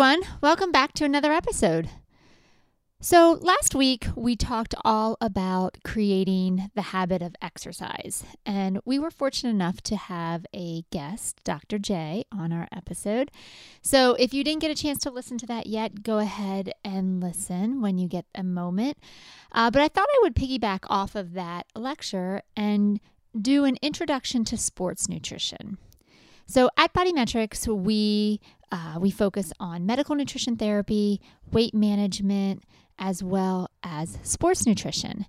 Everyone, welcome back to another episode. So, last week we talked all about creating the habit of exercise, and we were fortunate enough to have a guest, Dr. J, on our episode. So, if you didn't get a chance to listen to that yet, go ahead and listen when you get a moment. Uh, but I thought I would piggyback off of that lecture and do an introduction to sports nutrition. So at Bodymetrics, we uh, we focus on medical nutrition therapy, weight management, as well as sports nutrition.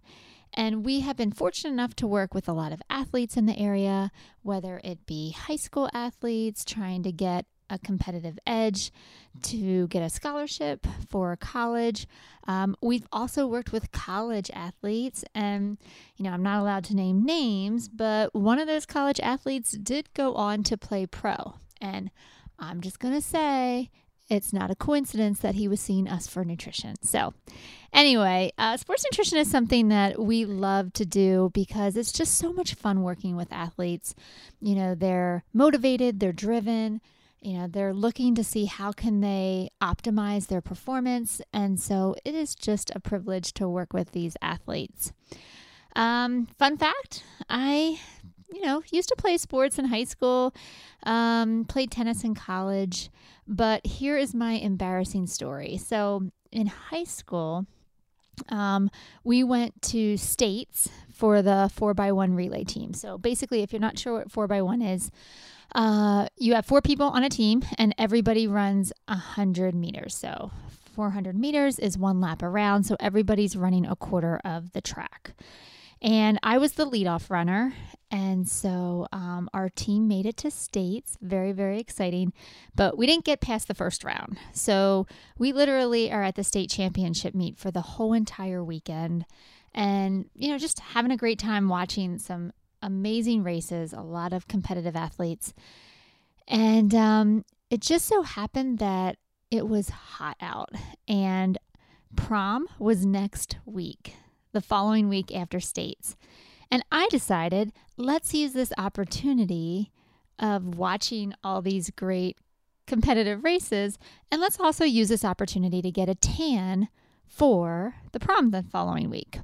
And we have been fortunate enough to work with a lot of athletes in the area, whether it be high school athletes trying to get a competitive edge to get a scholarship for college. Um, we've also worked with college athletes, and you know, I'm not allowed to name names, but one of those college athletes did go on to play pro. And I'm just going to say it's not a coincidence that he was seeing us for nutrition. So, anyway, uh, sports nutrition is something that we love to do because it's just so much fun working with athletes. You know, they're motivated, they're driven you know they're looking to see how can they optimize their performance. And so it is just a privilege to work with these athletes. Um, fun fact i you know used to play sports in high school um, played tennis in college but here is my embarrassing story. So in high school um, we went to states for the 4x1 relay team. So basically if you're not sure what 4x1 is uh, you have four people on a team, and everybody runs 100 meters. So 400 meters is one lap around. So everybody's running a quarter of the track. And I was the leadoff runner. And so um, our team made it to states. Very, very exciting. But we didn't get past the first round. So we literally are at the state championship meet for the whole entire weekend. And, you know, just having a great time watching some amazing races, a lot of competitive athletes. And um, it just so happened that it was hot out, and prom was next week, the following week after states. And I decided, let's use this opportunity of watching all these great competitive races, and let's also use this opportunity to get a tan for the prom the following week.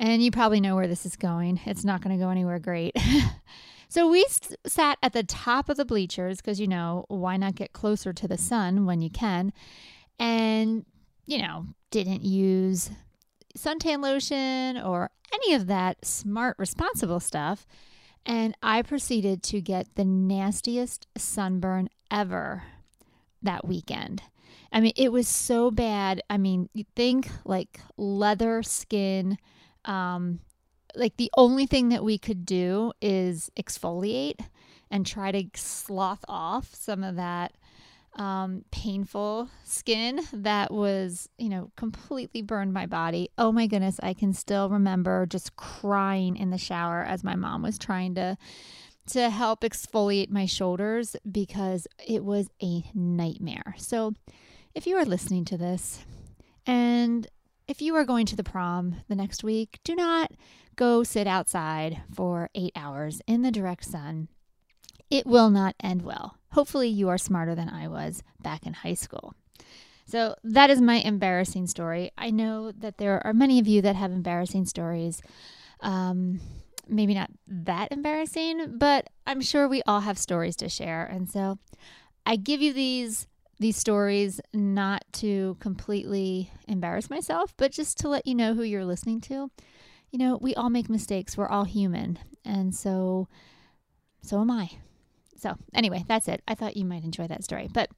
And you probably know where this is going. It's not going to go anywhere great. so we st- sat at the top of the bleachers because, you know, why not get closer to the sun when you can? And, you know, didn't use suntan lotion or any of that smart, responsible stuff. And I proceeded to get the nastiest sunburn ever that weekend. I mean, it was so bad. I mean, you think like leather skin um, like the only thing that we could do is exfoliate and try to slough off some of that um, painful skin that was, you know, completely burned my body. Oh my goodness, I can still remember just crying in the shower as my mom was trying to to help exfoliate my shoulders because it was a nightmare. So, if you are listening to this and if you are going to the prom the next week, do not go sit outside for eight hours in the direct sun. It will not end well. Hopefully, you are smarter than I was back in high school. So, that is my embarrassing story. I know that there are many of you that have embarrassing stories. Um, maybe not that embarrassing, but I'm sure we all have stories to share. And so, I give you these these stories not to completely embarrass myself, but just to let you know who you're listening to. You know, we all make mistakes. We're all human. And so so am I. So, anyway, that's it. I thought you might enjoy that story. But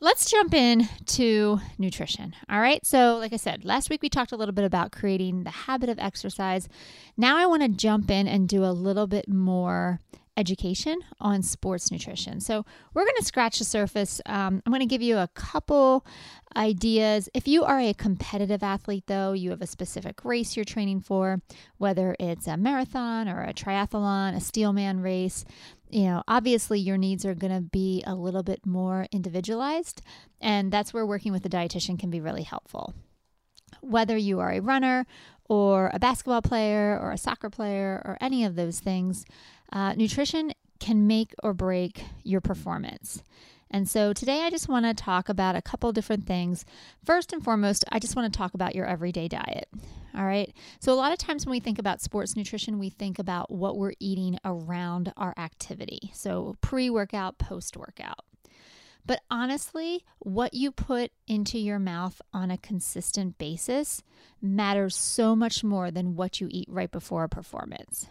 let's jump in to nutrition. All right. So, like I said, last week we talked a little bit about creating the habit of exercise. Now I want to jump in and do a little bit more education on sports nutrition. So, we're going to scratch the surface. Um, I'm going to give you a couple ideas. If you are a competitive athlete, though, you have a specific race you're training for, whether it's a marathon or a triathlon, a steelman race, you know, obviously your needs are going to be a little bit more individualized. And that's where working with a dietitian can be really helpful. Whether you are a runner or a basketball player or a soccer player or any of those things, uh, nutrition can make or break your performance. And so today I just want to talk about a couple different things. First and foremost, I just want to talk about your everyday diet. All right. So, a lot of times when we think about sports nutrition, we think about what we're eating around our activity. So, pre workout, post workout. But honestly, what you put into your mouth on a consistent basis matters so much more than what you eat right before a performance.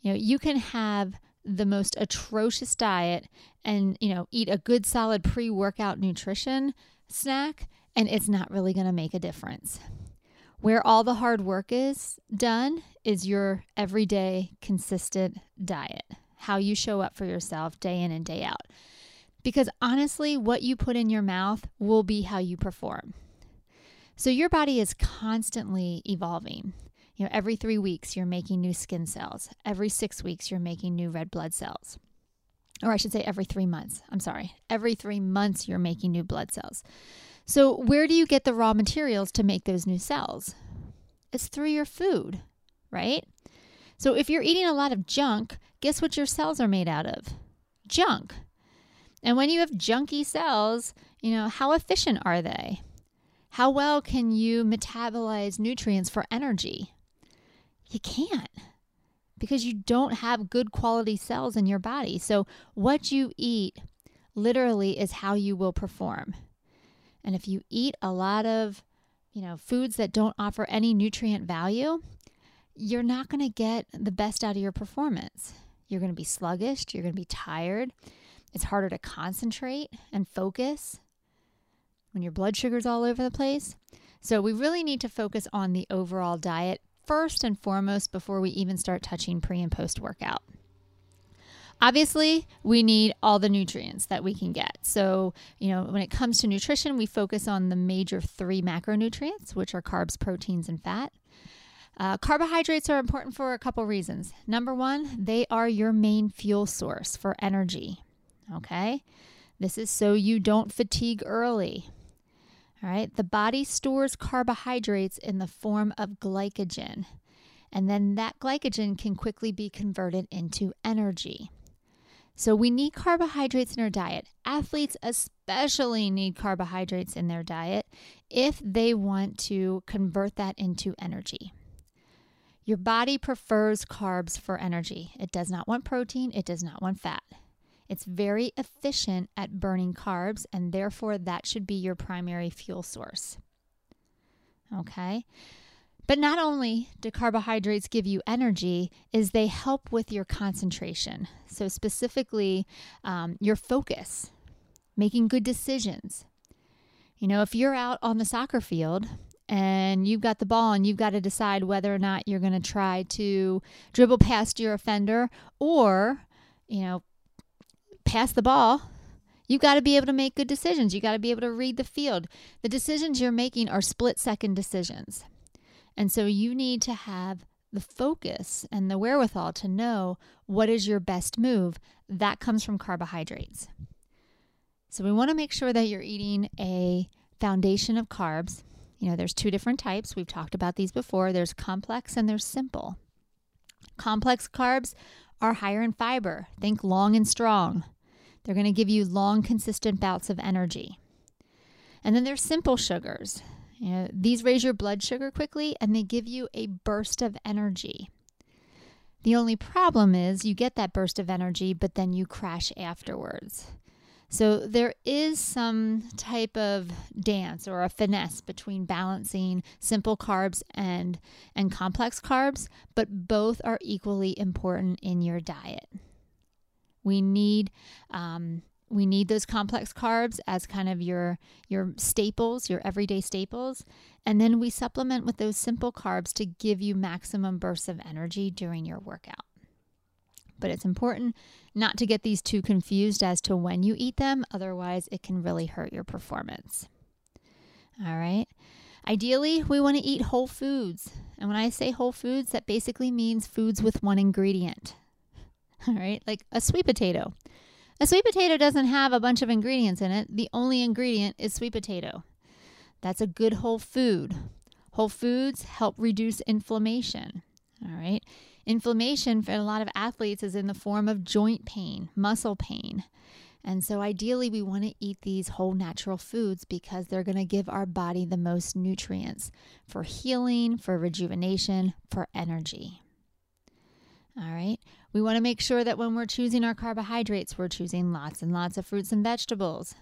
You know, you can have the most atrocious diet and, you know, eat a good solid pre-workout nutrition snack and it's not really going to make a difference. Where all the hard work is done is your everyday consistent diet, how you show up for yourself day in and day out. Because honestly, what you put in your mouth will be how you perform. So your body is constantly evolving. You know, every three weeks you're making new skin cells. Every six weeks you're making new red blood cells. Or I should say every three months. I'm sorry. Every three months you're making new blood cells. So where do you get the raw materials to make those new cells? It's through your food, right? So if you're eating a lot of junk, guess what your cells are made out of? Junk. And when you have junky cells, you know, how efficient are they? How well can you metabolize nutrients for energy? You can't because you don't have good quality cells in your body. So, what you eat literally is how you will perform. And if you eat a lot of, you know, foods that don't offer any nutrient value, you're not going to get the best out of your performance. You're going to be sluggish, you're going to be tired. It's harder to concentrate and focus when your blood sugar's all over the place. So, we really need to focus on the overall diet first and foremost before we even start touching pre and post workout. Obviously, we need all the nutrients that we can get. So, you know, when it comes to nutrition, we focus on the major three macronutrients, which are carbs, proteins, and fat. Uh, carbohydrates are important for a couple reasons. Number one, they are your main fuel source for energy. Okay? This is so you don't fatigue early. All right? The body stores carbohydrates in the form of glycogen, and then that glycogen can quickly be converted into energy. So we need carbohydrates in our diet. Athletes especially need carbohydrates in their diet if they want to convert that into energy. Your body prefers carbs for energy. It does not want protein, it does not want fat. It's very efficient at burning carbs, and therefore that should be your primary fuel source. Okay? But not only do carbohydrates give you energy, is they help with your concentration. So specifically, um, your focus, making good decisions. You know, if you're out on the soccer field and you've got the ball and you've got to decide whether or not you're going to try to dribble past your offender or, you know, pass the ball. You've got to be able to make good decisions. You've got to be able to read the field. The decisions you're making are split second decisions. And so you need to have the focus and the wherewithal to know what is your best move. That comes from carbohydrates. So we want to make sure that you're eating a foundation of carbs. You know, there's two different types. We've talked about these before. There's complex and there's simple. Complex carbs are higher in fiber. Think long and strong. They're going to give you long, consistent bouts of energy. And then there's simple sugars. You know, these raise your blood sugar quickly and they give you a burst of energy. The only problem is you get that burst of energy, but then you crash afterwards. So there is some type of dance or a finesse between balancing simple carbs and and complex carbs, but both are equally important in your diet. We need um, we need those complex carbs as kind of your your staples, your everyday staples, and then we supplement with those simple carbs to give you maximum bursts of energy during your workout. But it's important not to get these too confused as to when you eat them, otherwise, it can really hurt your performance. All right. Ideally, we want to eat whole foods. And when I say whole foods, that basically means foods with one ingredient. All right, like a sweet potato. A sweet potato doesn't have a bunch of ingredients in it. The only ingredient is sweet potato. That's a good whole food. Whole foods help reduce inflammation. All right. Inflammation for a lot of athletes is in the form of joint pain, muscle pain. And so, ideally, we want to eat these whole natural foods because they're going to give our body the most nutrients for healing, for rejuvenation, for energy. All right. We want to make sure that when we're choosing our carbohydrates, we're choosing lots and lots of fruits and vegetables.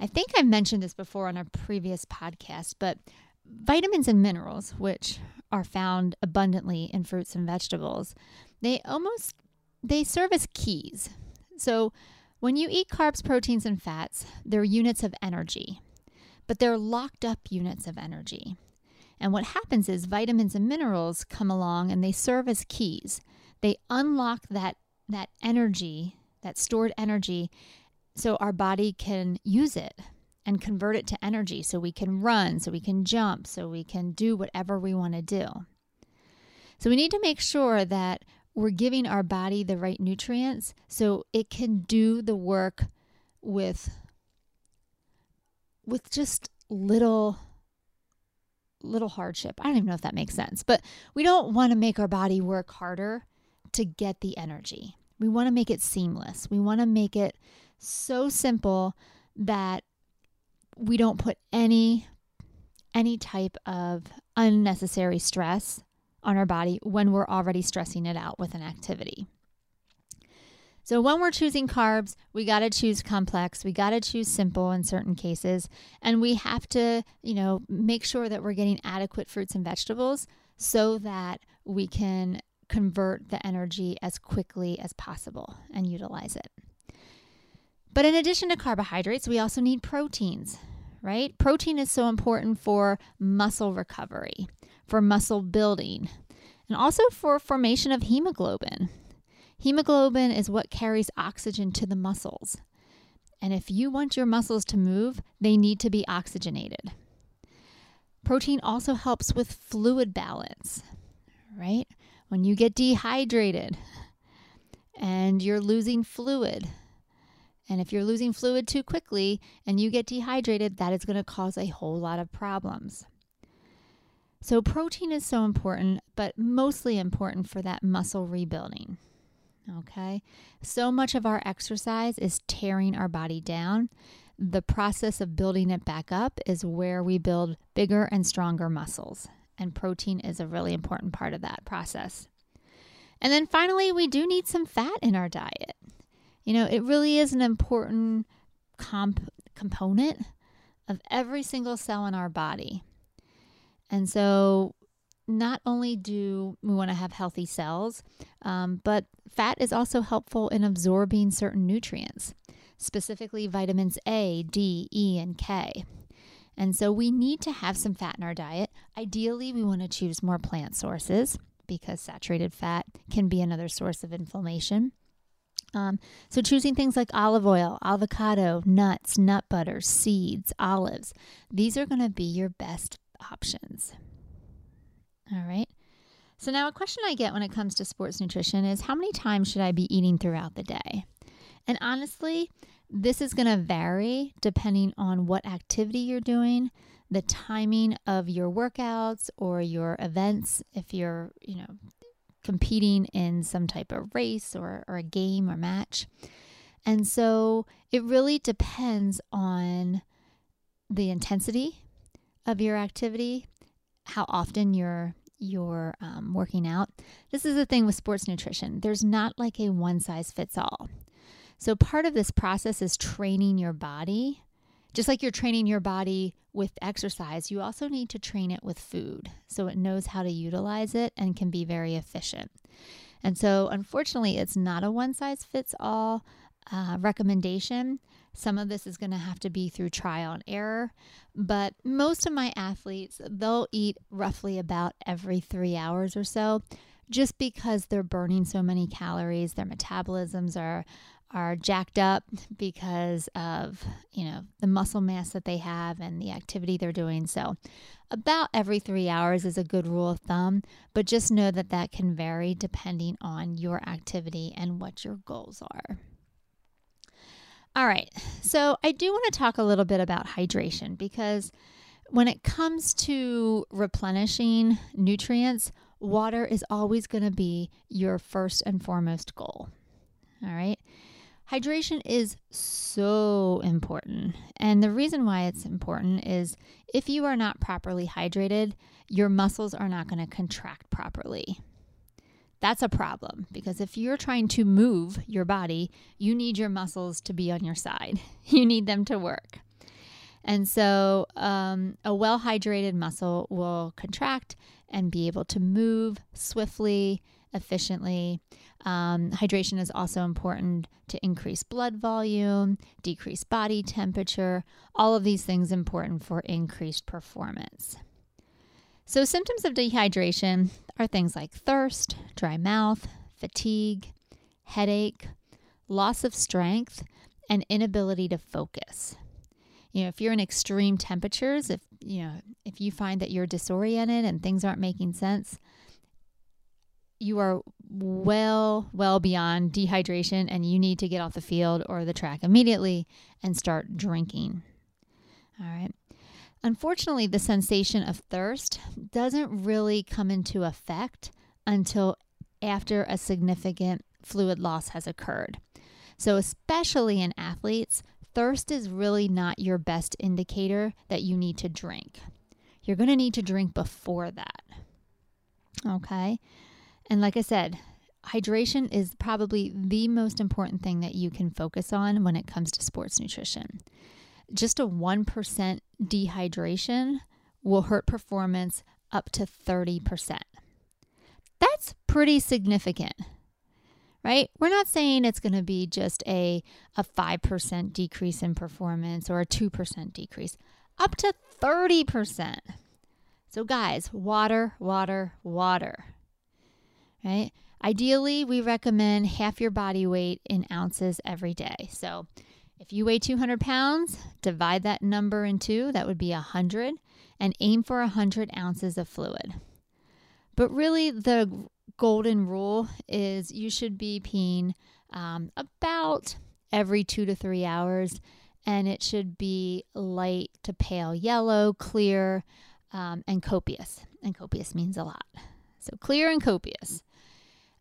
I think I've mentioned this before on a previous podcast, but vitamins and minerals, which are found abundantly in fruits and vegetables, they almost they serve as keys. So when you eat carbs, proteins, and fats, they're units of energy, but they're locked up units of energy. And what happens is vitamins and minerals come along and they serve as keys. They unlock that that energy, that stored energy, so our body can use it and convert it to energy so we can run, so we can jump, so we can do whatever we want to do. So we need to make sure that we're giving our body the right nutrients so it can do the work with with just little little hardship. I don't even know if that makes sense, but we don't want to make our body work harder to get the energy. We want to make it seamless. We want to make it so simple that we don't put any any type of unnecessary stress on our body when we're already stressing it out with an activity. So, when we're choosing carbs, we got to choose complex. We got to choose simple in certain cases. And we have to, you know, make sure that we're getting adequate fruits and vegetables so that we can convert the energy as quickly as possible and utilize it. But in addition to carbohydrates, we also need proteins, right? Protein is so important for muscle recovery for muscle building, and also for formation of hemoglobin. Hemoglobin is what carries oxygen to the muscles. And if you want your muscles to move, they need to be oxygenated. Protein also helps with fluid balance, right? When you get dehydrated and you're losing fluid, and if you're losing fluid too quickly and you get dehydrated, that is going to cause a whole lot of problems. So, protein is so important, but mostly important for that muscle rebuilding. Okay. So much of our exercise is tearing our body down. The process of building it back up is where we build bigger and stronger muscles. And protein is a really important part of that process. And then finally, we do need some fat in our diet. You know, it really is an important comp- component of every single cell in our body. And so, not only do we want to have healthy cells, um, but fat is also helpful in absorbing certain nutrients, specifically vitamins A, D, E, and K. And so we need to have some fat in our diet. Ideally, we want to choose more plant sources because saturated fat can be another source of inflammation. Um, so, choosing things like olive oil, avocado, nuts, nut butter, seeds, olives, these are going to be your best options. All right. So, now a question I get when it comes to sports nutrition is how many times should I be eating throughout the day? And honestly, this is going to vary depending on what activity you're doing, the timing of your workouts or your events, if you're, you know, competing in some type of race or, or a game or match. And so it really depends on the intensity of your activity, how often you're you're um, working out. This is the thing with sports nutrition. There's not like a one size fits all. So part of this process is training your body. Just like you're training your body with exercise, you also need to train it with food so it knows how to utilize it and can be very efficient. And so, unfortunately, it's not a one size fits all uh, recommendation. Some of this is going to have to be through trial and error, but most of my athletes, they'll eat roughly about every three hours or so. just because they're burning so many calories, their metabolisms are are jacked up because of, you know, the muscle mass that they have and the activity they're doing. So, about every 3 hours is a good rule of thumb, but just know that that can vary depending on your activity and what your goals are. All right. So, I do want to talk a little bit about hydration because when it comes to replenishing nutrients, water is always going to be your first and foremost goal. All right. Hydration is so important. And the reason why it's important is if you are not properly hydrated, your muscles are not going to contract properly. That's a problem because if you're trying to move your body, you need your muscles to be on your side. You need them to work. And so, um, a well hydrated muscle will contract and be able to move swiftly, efficiently. Um, hydration is also important to increase blood volume, decrease body temperature. All of these things important for increased performance. So, symptoms of dehydration are things like thirst, dry mouth, fatigue, headache, loss of strength, and inability to focus. You know if you're in extreme temperatures if you know if you find that you're disoriented and things aren't making sense you are well well beyond dehydration and you need to get off the field or the track immediately and start drinking. All right unfortunately the sensation of thirst doesn't really come into effect until after a significant fluid loss has occurred so especially in athletes thirst is really not your best indicator that you need to drink. You're going to need to drink before that. Okay. And like I said, hydration is probably the most important thing that you can focus on when it comes to sports nutrition. Just a 1% dehydration will hurt performance up to 30%. That's pretty significant right? We're not saying it's going to be just a, a 5% decrease in performance or a 2% decrease, up to 30%. So, guys, water, water, water, right? Ideally, we recommend half your body weight in ounces every day. So, if you weigh 200 pounds, divide that number in two, that would be 100, and aim for 100 ounces of fluid. But really, the golden rule is you should be peeing um, about every two to three hours, and it should be light to pale yellow, clear, um, and copious. And copious means a lot. So clear and copious.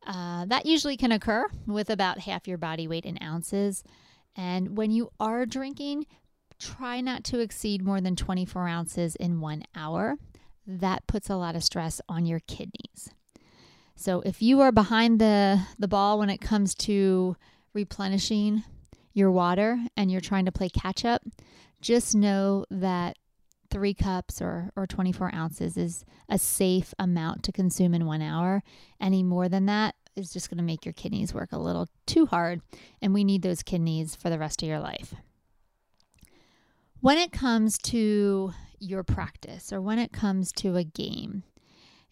Uh, that usually can occur with about half your body weight in ounces. And when you are drinking, try not to exceed more than 24 ounces in one hour. That puts a lot of stress on your kidneys. So if you are behind the, the ball when it comes to replenishing your water and you're trying to play catch up, just know that three cups or, or 24 ounces is a safe amount to consume in one hour. Any more than that is just going to make your kidneys work a little too hard, and we need those kidneys for the rest of your life. When it comes to your practice or when it comes to a game,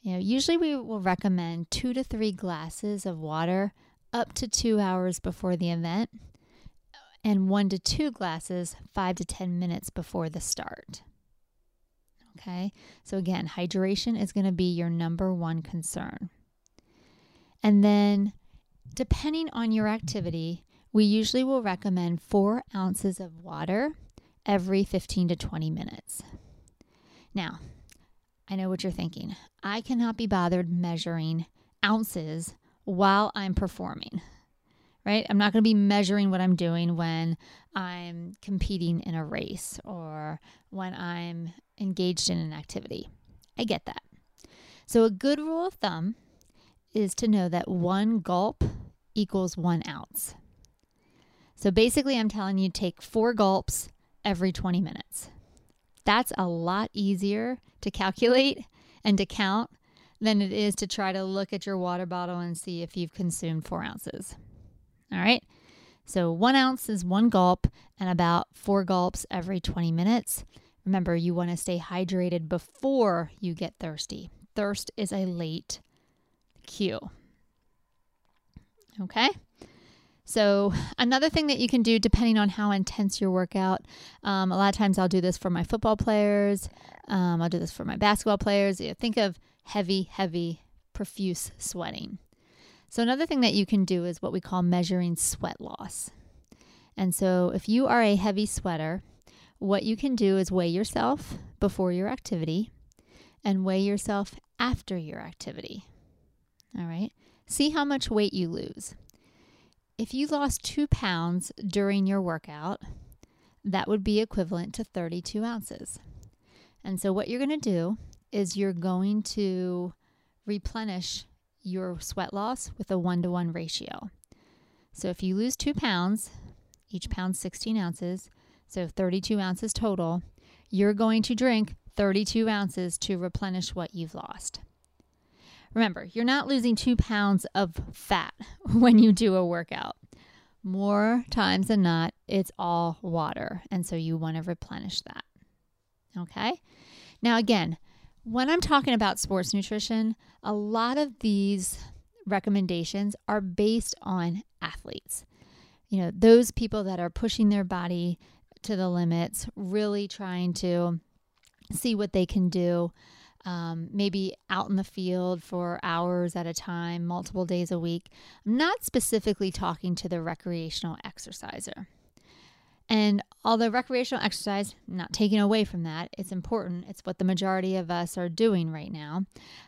you know, usually we will recommend two to three glasses of water up to two hours before the event, and one to two glasses five to 10 minutes before the start. Okay, so again, hydration is going to be your number one concern. And then, depending on your activity, we usually will recommend four ounces of water every 15 to 20 minutes. Now, I know what you're thinking. I cannot be bothered measuring ounces while I'm performing, right? I'm not going to be measuring what I'm doing when I'm competing in a race or when I'm engaged in an activity. I get that. So, a good rule of thumb is to know that one gulp equals one ounce. So, basically, I'm telling you take four gulps every 20 minutes. That's a lot easier to calculate and to count than it is to try to look at your water bottle and see if you've consumed four ounces. All right. So one ounce is one gulp and about four gulps every 20 minutes. Remember, you want to stay hydrated before you get thirsty. Thirst is a late cue. Okay? So, another thing that you can do, depending on how intense your workout, um, a lot of times I'll do this for my football players, um, I'll do this for my basketball players. Think of heavy, heavy, profuse sweating. So, another thing that you can do is what we call measuring sweat loss. And so, if you are a heavy sweater, what you can do is weigh yourself before your activity and weigh yourself after your activity. All right. See how much weight you lose. If you lost two pounds during your workout, that would be equivalent to 32 ounces. And so, what you're going to do is you're going to replenish your sweat loss with a one to one ratio. So, if you lose two pounds, each pound 16 ounces, so 32 ounces total, you're going to drink 32 ounces to replenish what you've lost. Remember, you're not losing two pounds of fat when you do a workout. More times than not, it's all water. And so you want to replenish that. Okay? Now, again, when I'm talking about sports nutrition, a lot of these recommendations are based on athletes. You know, those people that are pushing their body to the limits, really trying to see what they can do um, maybe out in the field for hours at a time, multiple days a week. I'm not specifically talking to the recreational exerciser. And although recreational exercise, not taking away from that, it's important. It's what the majority of us are doing right now.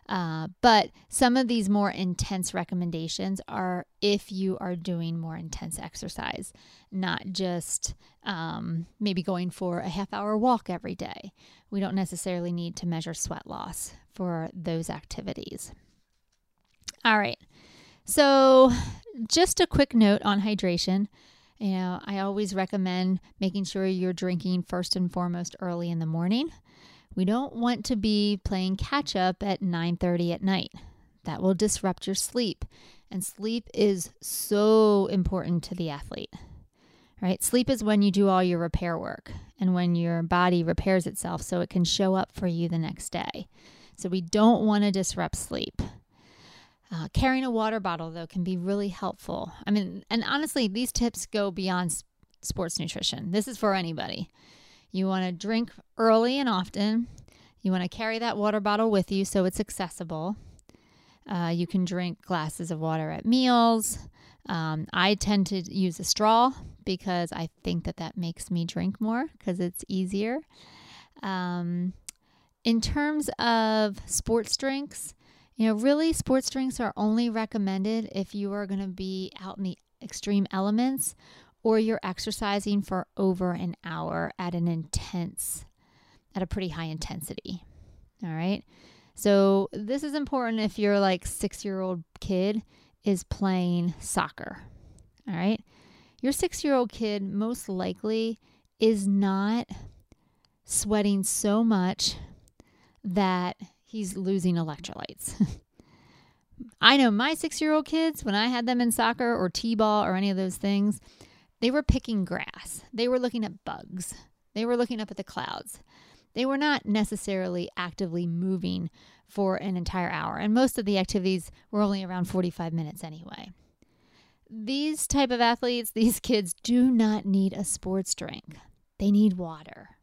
Uh, but some of these more intense recommendations are if you are doing more intense exercise, not just um, maybe going for a half hour walk every day. We don't necessarily need to measure sweat loss for those activities. All right. So, just a quick note on hydration. You know, I always recommend making sure you're drinking first and foremost early in the morning. We don't want to be playing catch up at 9:30 at night. That will disrupt your sleep. And sleep is so important to the athlete. Right? Sleep is when you do all your repair work and when your body repairs itself so it can show up for you the next day. So we don't want to disrupt sleep. Uh, carrying a water bottle, though, can be really helpful. I mean, and honestly, these tips go beyond sports nutrition. This is for anybody. You want to drink early and often. You want to carry that water bottle with you so it's accessible. Uh, you can drink glasses of water at meals. Um, I tend to use a straw because I think that that makes me drink more because it's easier. Um, in terms of sports drinks, you know, really, sports drinks are only recommended if you are going to be out in the extreme elements or you're exercising for over an hour at an intense, at a pretty high intensity. All right. So, this is important if your like six year old kid is playing soccer. All right. Your six year old kid most likely is not sweating so much that he's losing electrolytes. I know my six year old kids, when I had them in soccer or T ball or any of those things, they were picking grass. They were looking at bugs. They were looking up at the clouds. They were not necessarily actively moving for an entire hour. And most of the activities were only around 45 minutes anyway. These type of athletes, these kids do not need a sports drink. They need water.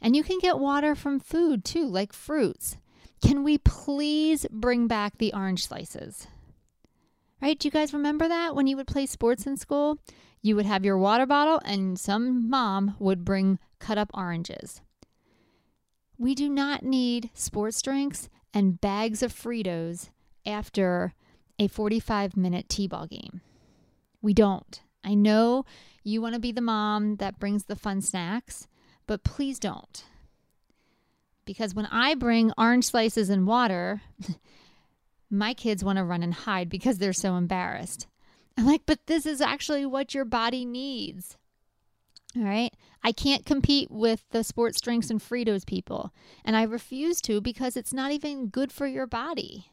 And you can get water from food too, like fruits. Can we please bring back the orange slices? Right? Do you guys remember that when you would play sports in school? You would have your water bottle, and some mom would bring cut up oranges. We do not need sports drinks and bags of Fritos after a 45 minute T ball game. We don't. I know you want to be the mom that brings the fun snacks, but please don't. Because when I bring orange slices and water, my kids want to run and hide because they're so embarrassed. I'm like, but this is actually what your body needs. All right. I can't compete with the sports drinks and Fritos people. And I refuse to because it's not even good for your body.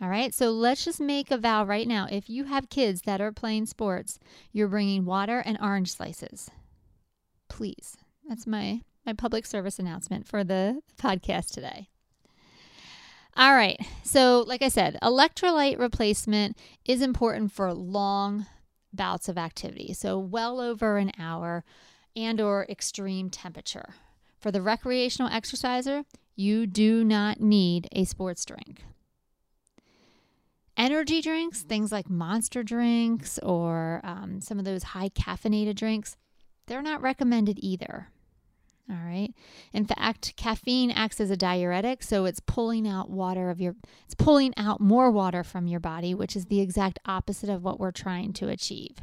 All right. So let's just make a vow right now. If you have kids that are playing sports, you're bringing water and orange slices please. That's my my public service announcement for the podcast today. All right. So, like I said, electrolyte replacement is important for long bouts of activity. So, well over an hour and or extreme temperature. For the recreational exerciser, you do not need a sports drink. Energy drinks, things like monster drinks or um, some of those high caffeinated drinks, they're not recommended either. All right. In fact, caffeine acts as a diuretic, so it's pulling out water of your it's pulling out more water from your body, which is the exact opposite of what we're trying to achieve.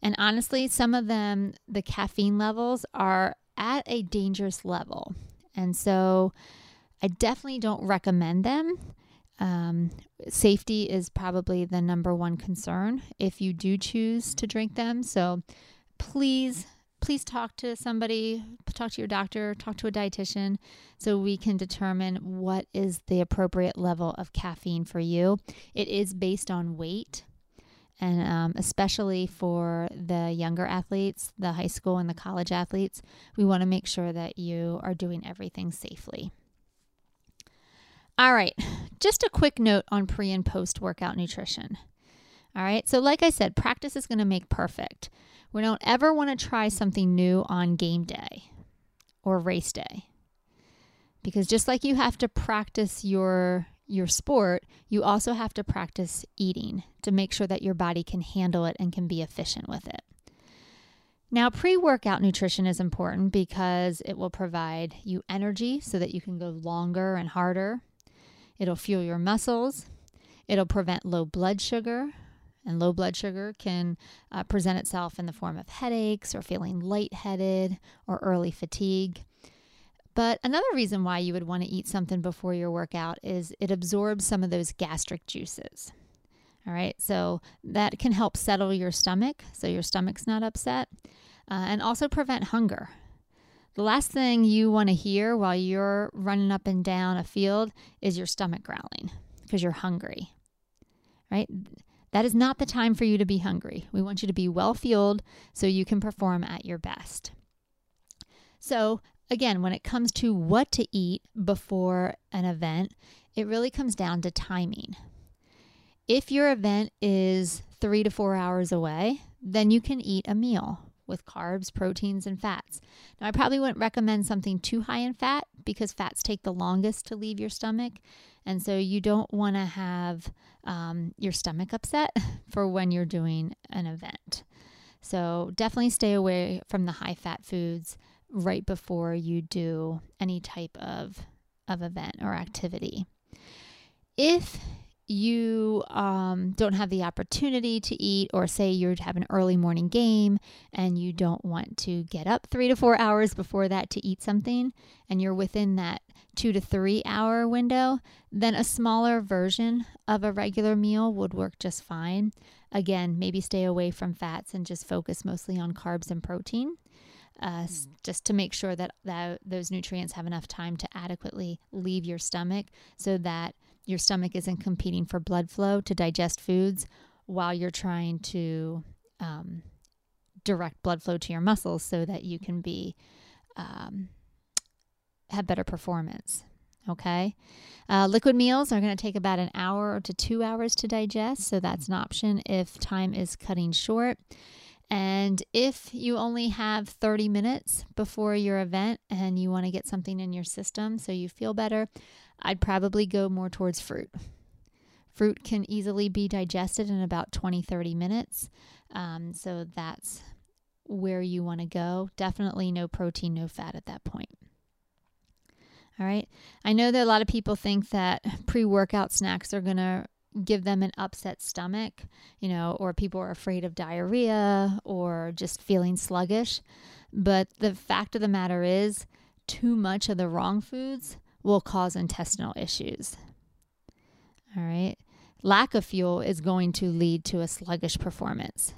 And honestly, some of them the caffeine levels are at a dangerous level. And so I definitely don't recommend them. Um, safety is probably the number one concern if you do choose to drink them. So please please talk to somebody, talk to your doctor, talk to a dietitian so we can determine what is the appropriate level of caffeine for you. It is based on weight. And um, especially for the younger athletes, the high school and the college athletes, we want to make sure that you are doing everything safely. All right, just a quick note on pre and post workout nutrition. All right, so like I said, practice is going to make perfect. We don't ever want to try something new on game day or race day. Because just like you have to practice your your sport, you also have to practice eating to make sure that your body can handle it and can be efficient with it. Now, pre workout nutrition is important because it will provide you energy so that you can go longer and harder. It'll fuel your muscles. It'll prevent low blood sugar, and low blood sugar can uh, present itself in the form of headaches or feeling lightheaded or early fatigue. But another reason why you would want to eat something before your workout is it absorbs some of those gastric juices. All right, so that can help settle your stomach so your stomach's not upset uh, and also prevent hunger. The last thing you want to hear while you're running up and down a field is your stomach growling because you're hungry, right? That is not the time for you to be hungry. We want you to be well fueled so you can perform at your best. So, again, when it comes to what to eat before an event, it really comes down to timing. If your event is three to four hours away, then you can eat a meal with carbs, proteins, and fats. Now, I probably wouldn't recommend something too high in fat because fats take the longest to leave your stomach. And so you don't want to have um, your stomach upset for when you're doing an event. So definitely stay away from the high fat foods right before you do any type of, of event or activity. If you um, don't have the opportunity to eat, or say you have an early morning game and you don't want to get up three to four hours before that to eat something, and you're within that two to three hour window, then a smaller version of a regular meal would work just fine. Again, maybe stay away from fats and just focus mostly on carbs and protein. Uh, just to make sure that, that those nutrients have enough time to adequately leave your stomach so that your stomach isn't competing for blood flow to digest foods while you're trying to um, direct blood flow to your muscles so that you can be um, have better performance. Okay. Uh, liquid meals are going to take about an hour to two hours to digest, so that's an option if time is cutting short. And if you only have 30 minutes before your event and you want to get something in your system so you feel better, I'd probably go more towards fruit. Fruit can easily be digested in about 20, 30 minutes. Um, so that's where you want to go. Definitely no protein, no fat at that point. All right. I know that a lot of people think that pre workout snacks are going to give them an upset stomach, you know, or people are afraid of diarrhea or just feeling sluggish. But the fact of the matter is, too much of the wrong foods will cause intestinal issues. All right. Lack of fuel is going to lead to a sluggish performance.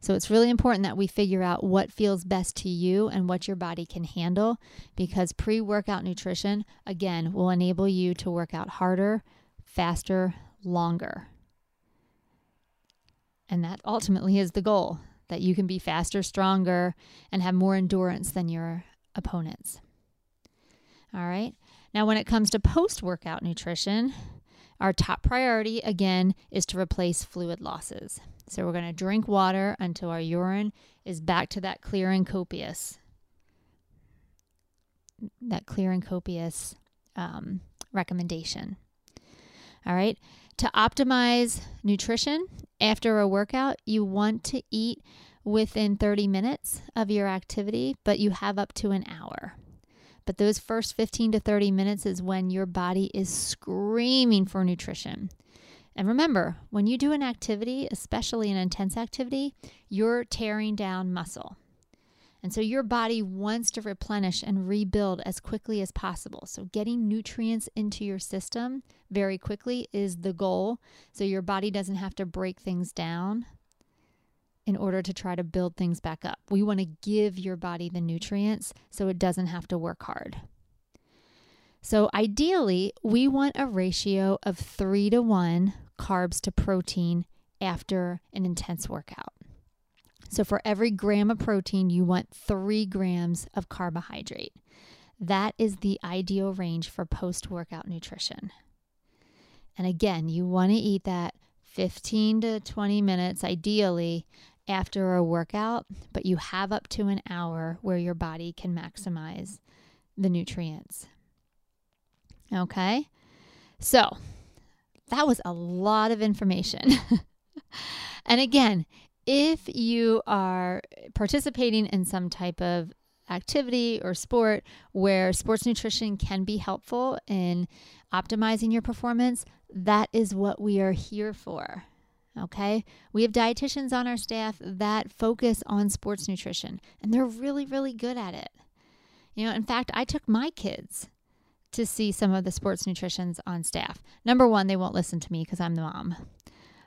So it's really important that we figure out what feels best to you and what your body can handle because pre workout nutrition, again, will enable you to work out harder, faster, longer. And that ultimately is the goal that you can be faster, stronger, and have more endurance than your opponents. All right. Now, when it comes to post workout nutrition, our top priority again is to replace fluid losses. So we're going to drink water until our urine is back to that clear and copious, that clear and copious um, recommendation. All right. To optimize nutrition after a workout, you want to eat within 30 minutes of your activity, but you have up to an hour. But those first 15 to 30 minutes is when your body is screaming for nutrition. And remember, when you do an activity, especially an intense activity, you're tearing down muscle. And so your body wants to replenish and rebuild as quickly as possible. So, getting nutrients into your system very quickly is the goal. So, your body doesn't have to break things down in order to try to build things back up. We want to give your body the nutrients so it doesn't have to work hard. So, ideally, we want a ratio of three to one carbs to protein after an intense workout. So, for every gram of protein, you want three grams of carbohydrate. That is the ideal range for post workout nutrition. And again, you want to eat that 15 to 20 minutes, ideally, after a workout, but you have up to an hour where your body can maximize the nutrients. Okay, so that was a lot of information. and again, if you are participating in some type of activity or sport where sports nutrition can be helpful in optimizing your performance, that is what we are here for. Okay. We have dietitians on our staff that focus on sports nutrition and they're really, really good at it. You know, in fact, I took my kids to see some of the sports nutritions on staff. Number one, they won't listen to me because I'm the mom.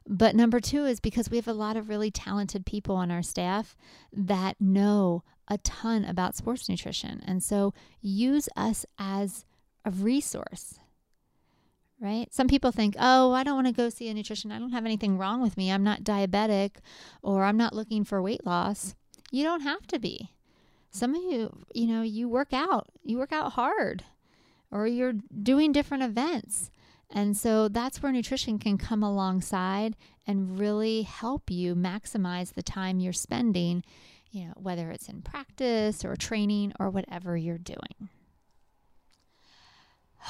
But number two is because we have a lot of really talented people on our staff that know a ton about sports nutrition. And so use us as a resource right? Some people think, oh, I don't want to go see a nutrition. I don't have anything wrong with me. I'm not diabetic or I'm not looking for weight loss. You don't have to be. Some of you, you know, you work out, you work out hard, or you're doing different events. And so that's where nutrition can come alongside and really help you maximize the time you're spending, you know, whether it's in practice or training or whatever you're doing.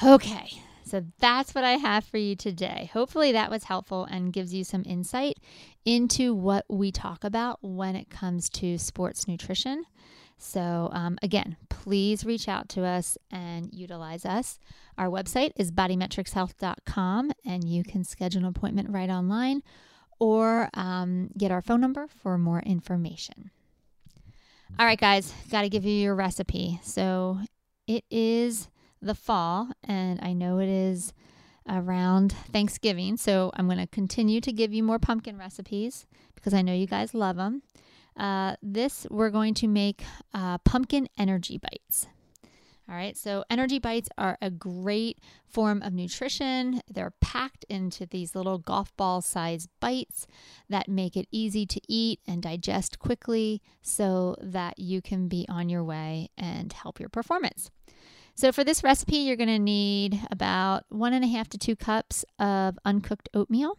Okay, so that's what I have for you today. Hopefully, that was helpful and gives you some insight into what we talk about when it comes to sports nutrition. So, um, again, please reach out to us and utilize us. Our website is bodymetricshealth.com, and you can schedule an appointment right online or um, get our phone number for more information. All right, guys, got to give you your recipe. So, it is the fall, and I know it is around Thanksgiving. So I'm going to continue to give you more pumpkin recipes because I know you guys love them. Uh, this, we're going to make uh, pumpkin energy bites. All right, so energy bites are a great form of nutrition. They're packed into these little golf ball size bites that make it easy to eat and digest quickly so that you can be on your way and help your performance. So for this recipe, you're going to need about one and a half to two cups of uncooked oatmeal,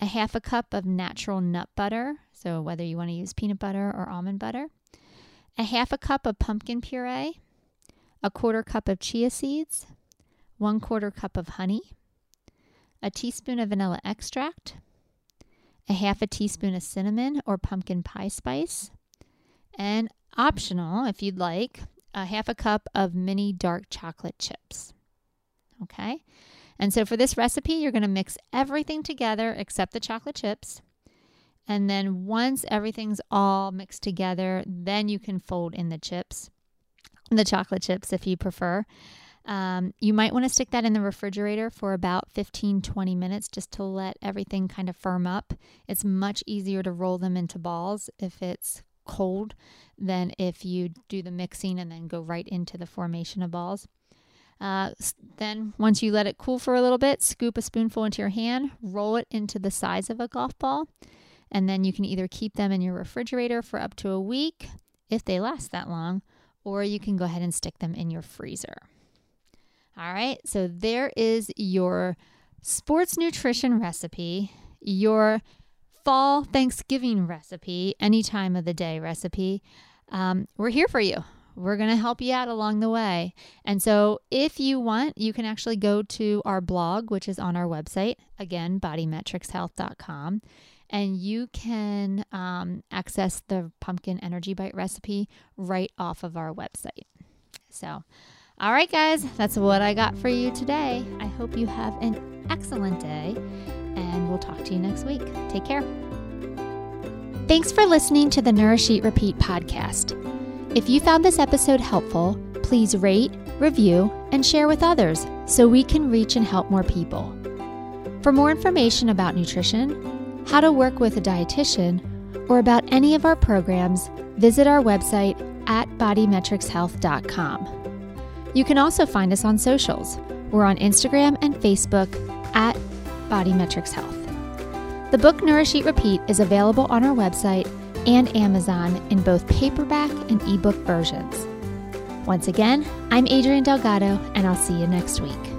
a half a cup of natural nut butter, so whether you want to use peanut butter or almond butter, a half a cup of pumpkin puree, a quarter cup of chia seeds, one quarter cup of honey, a teaspoon of vanilla extract, a half a teaspoon of cinnamon or pumpkin pie spice, and optional, if you'd like, a half a cup of mini dark chocolate chips. Okay. And so for this recipe, you're going to mix everything together except the chocolate chips. And then once everything's all mixed together, then you can fold in the chips, the chocolate chips if you prefer. Um, you might want to stick that in the refrigerator for about 15 20 minutes just to let everything kind of firm up. It's much easier to roll them into balls if it's cold than if you do the mixing and then go right into the formation of balls. Uh, then, once you let it cool for a little bit, scoop a spoonful into your hand, roll it into the size of a golf ball, and then you can either keep them in your refrigerator for up to a week if they last that long, or you can go ahead and stick them in your freezer. All right, so there is your sports nutrition recipe, your fall Thanksgiving recipe, any time of the day recipe. Um, we're here for you. We're going to help you out along the way. And so, if you want, you can actually go to our blog, which is on our website, again, bodymetricshealth.com, and you can um, access the pumpkin energy bite recipe right off of our website. So, all right, guys, that's what I got for you today. I hope you have an excellent day, and we'll talk to you next week. Take care. Thanks for listening to the Nourish Eat Repeat podcast. If you found this episode helpful, please rate, review, and share with others so we can reach and help more people. For more information about nutrition, how to work with a dietitian, or about any of our programs, visit our website at bodymetricshealth.com. You can also find us on socials. We're on Instagram and Facebook at Bodymetrics Health. The book Nourish Eat Repeat is available on our website and Amazon in both paperback and ebook versions. Once again, I'm Adrienne Delgado, and I'll see you next week.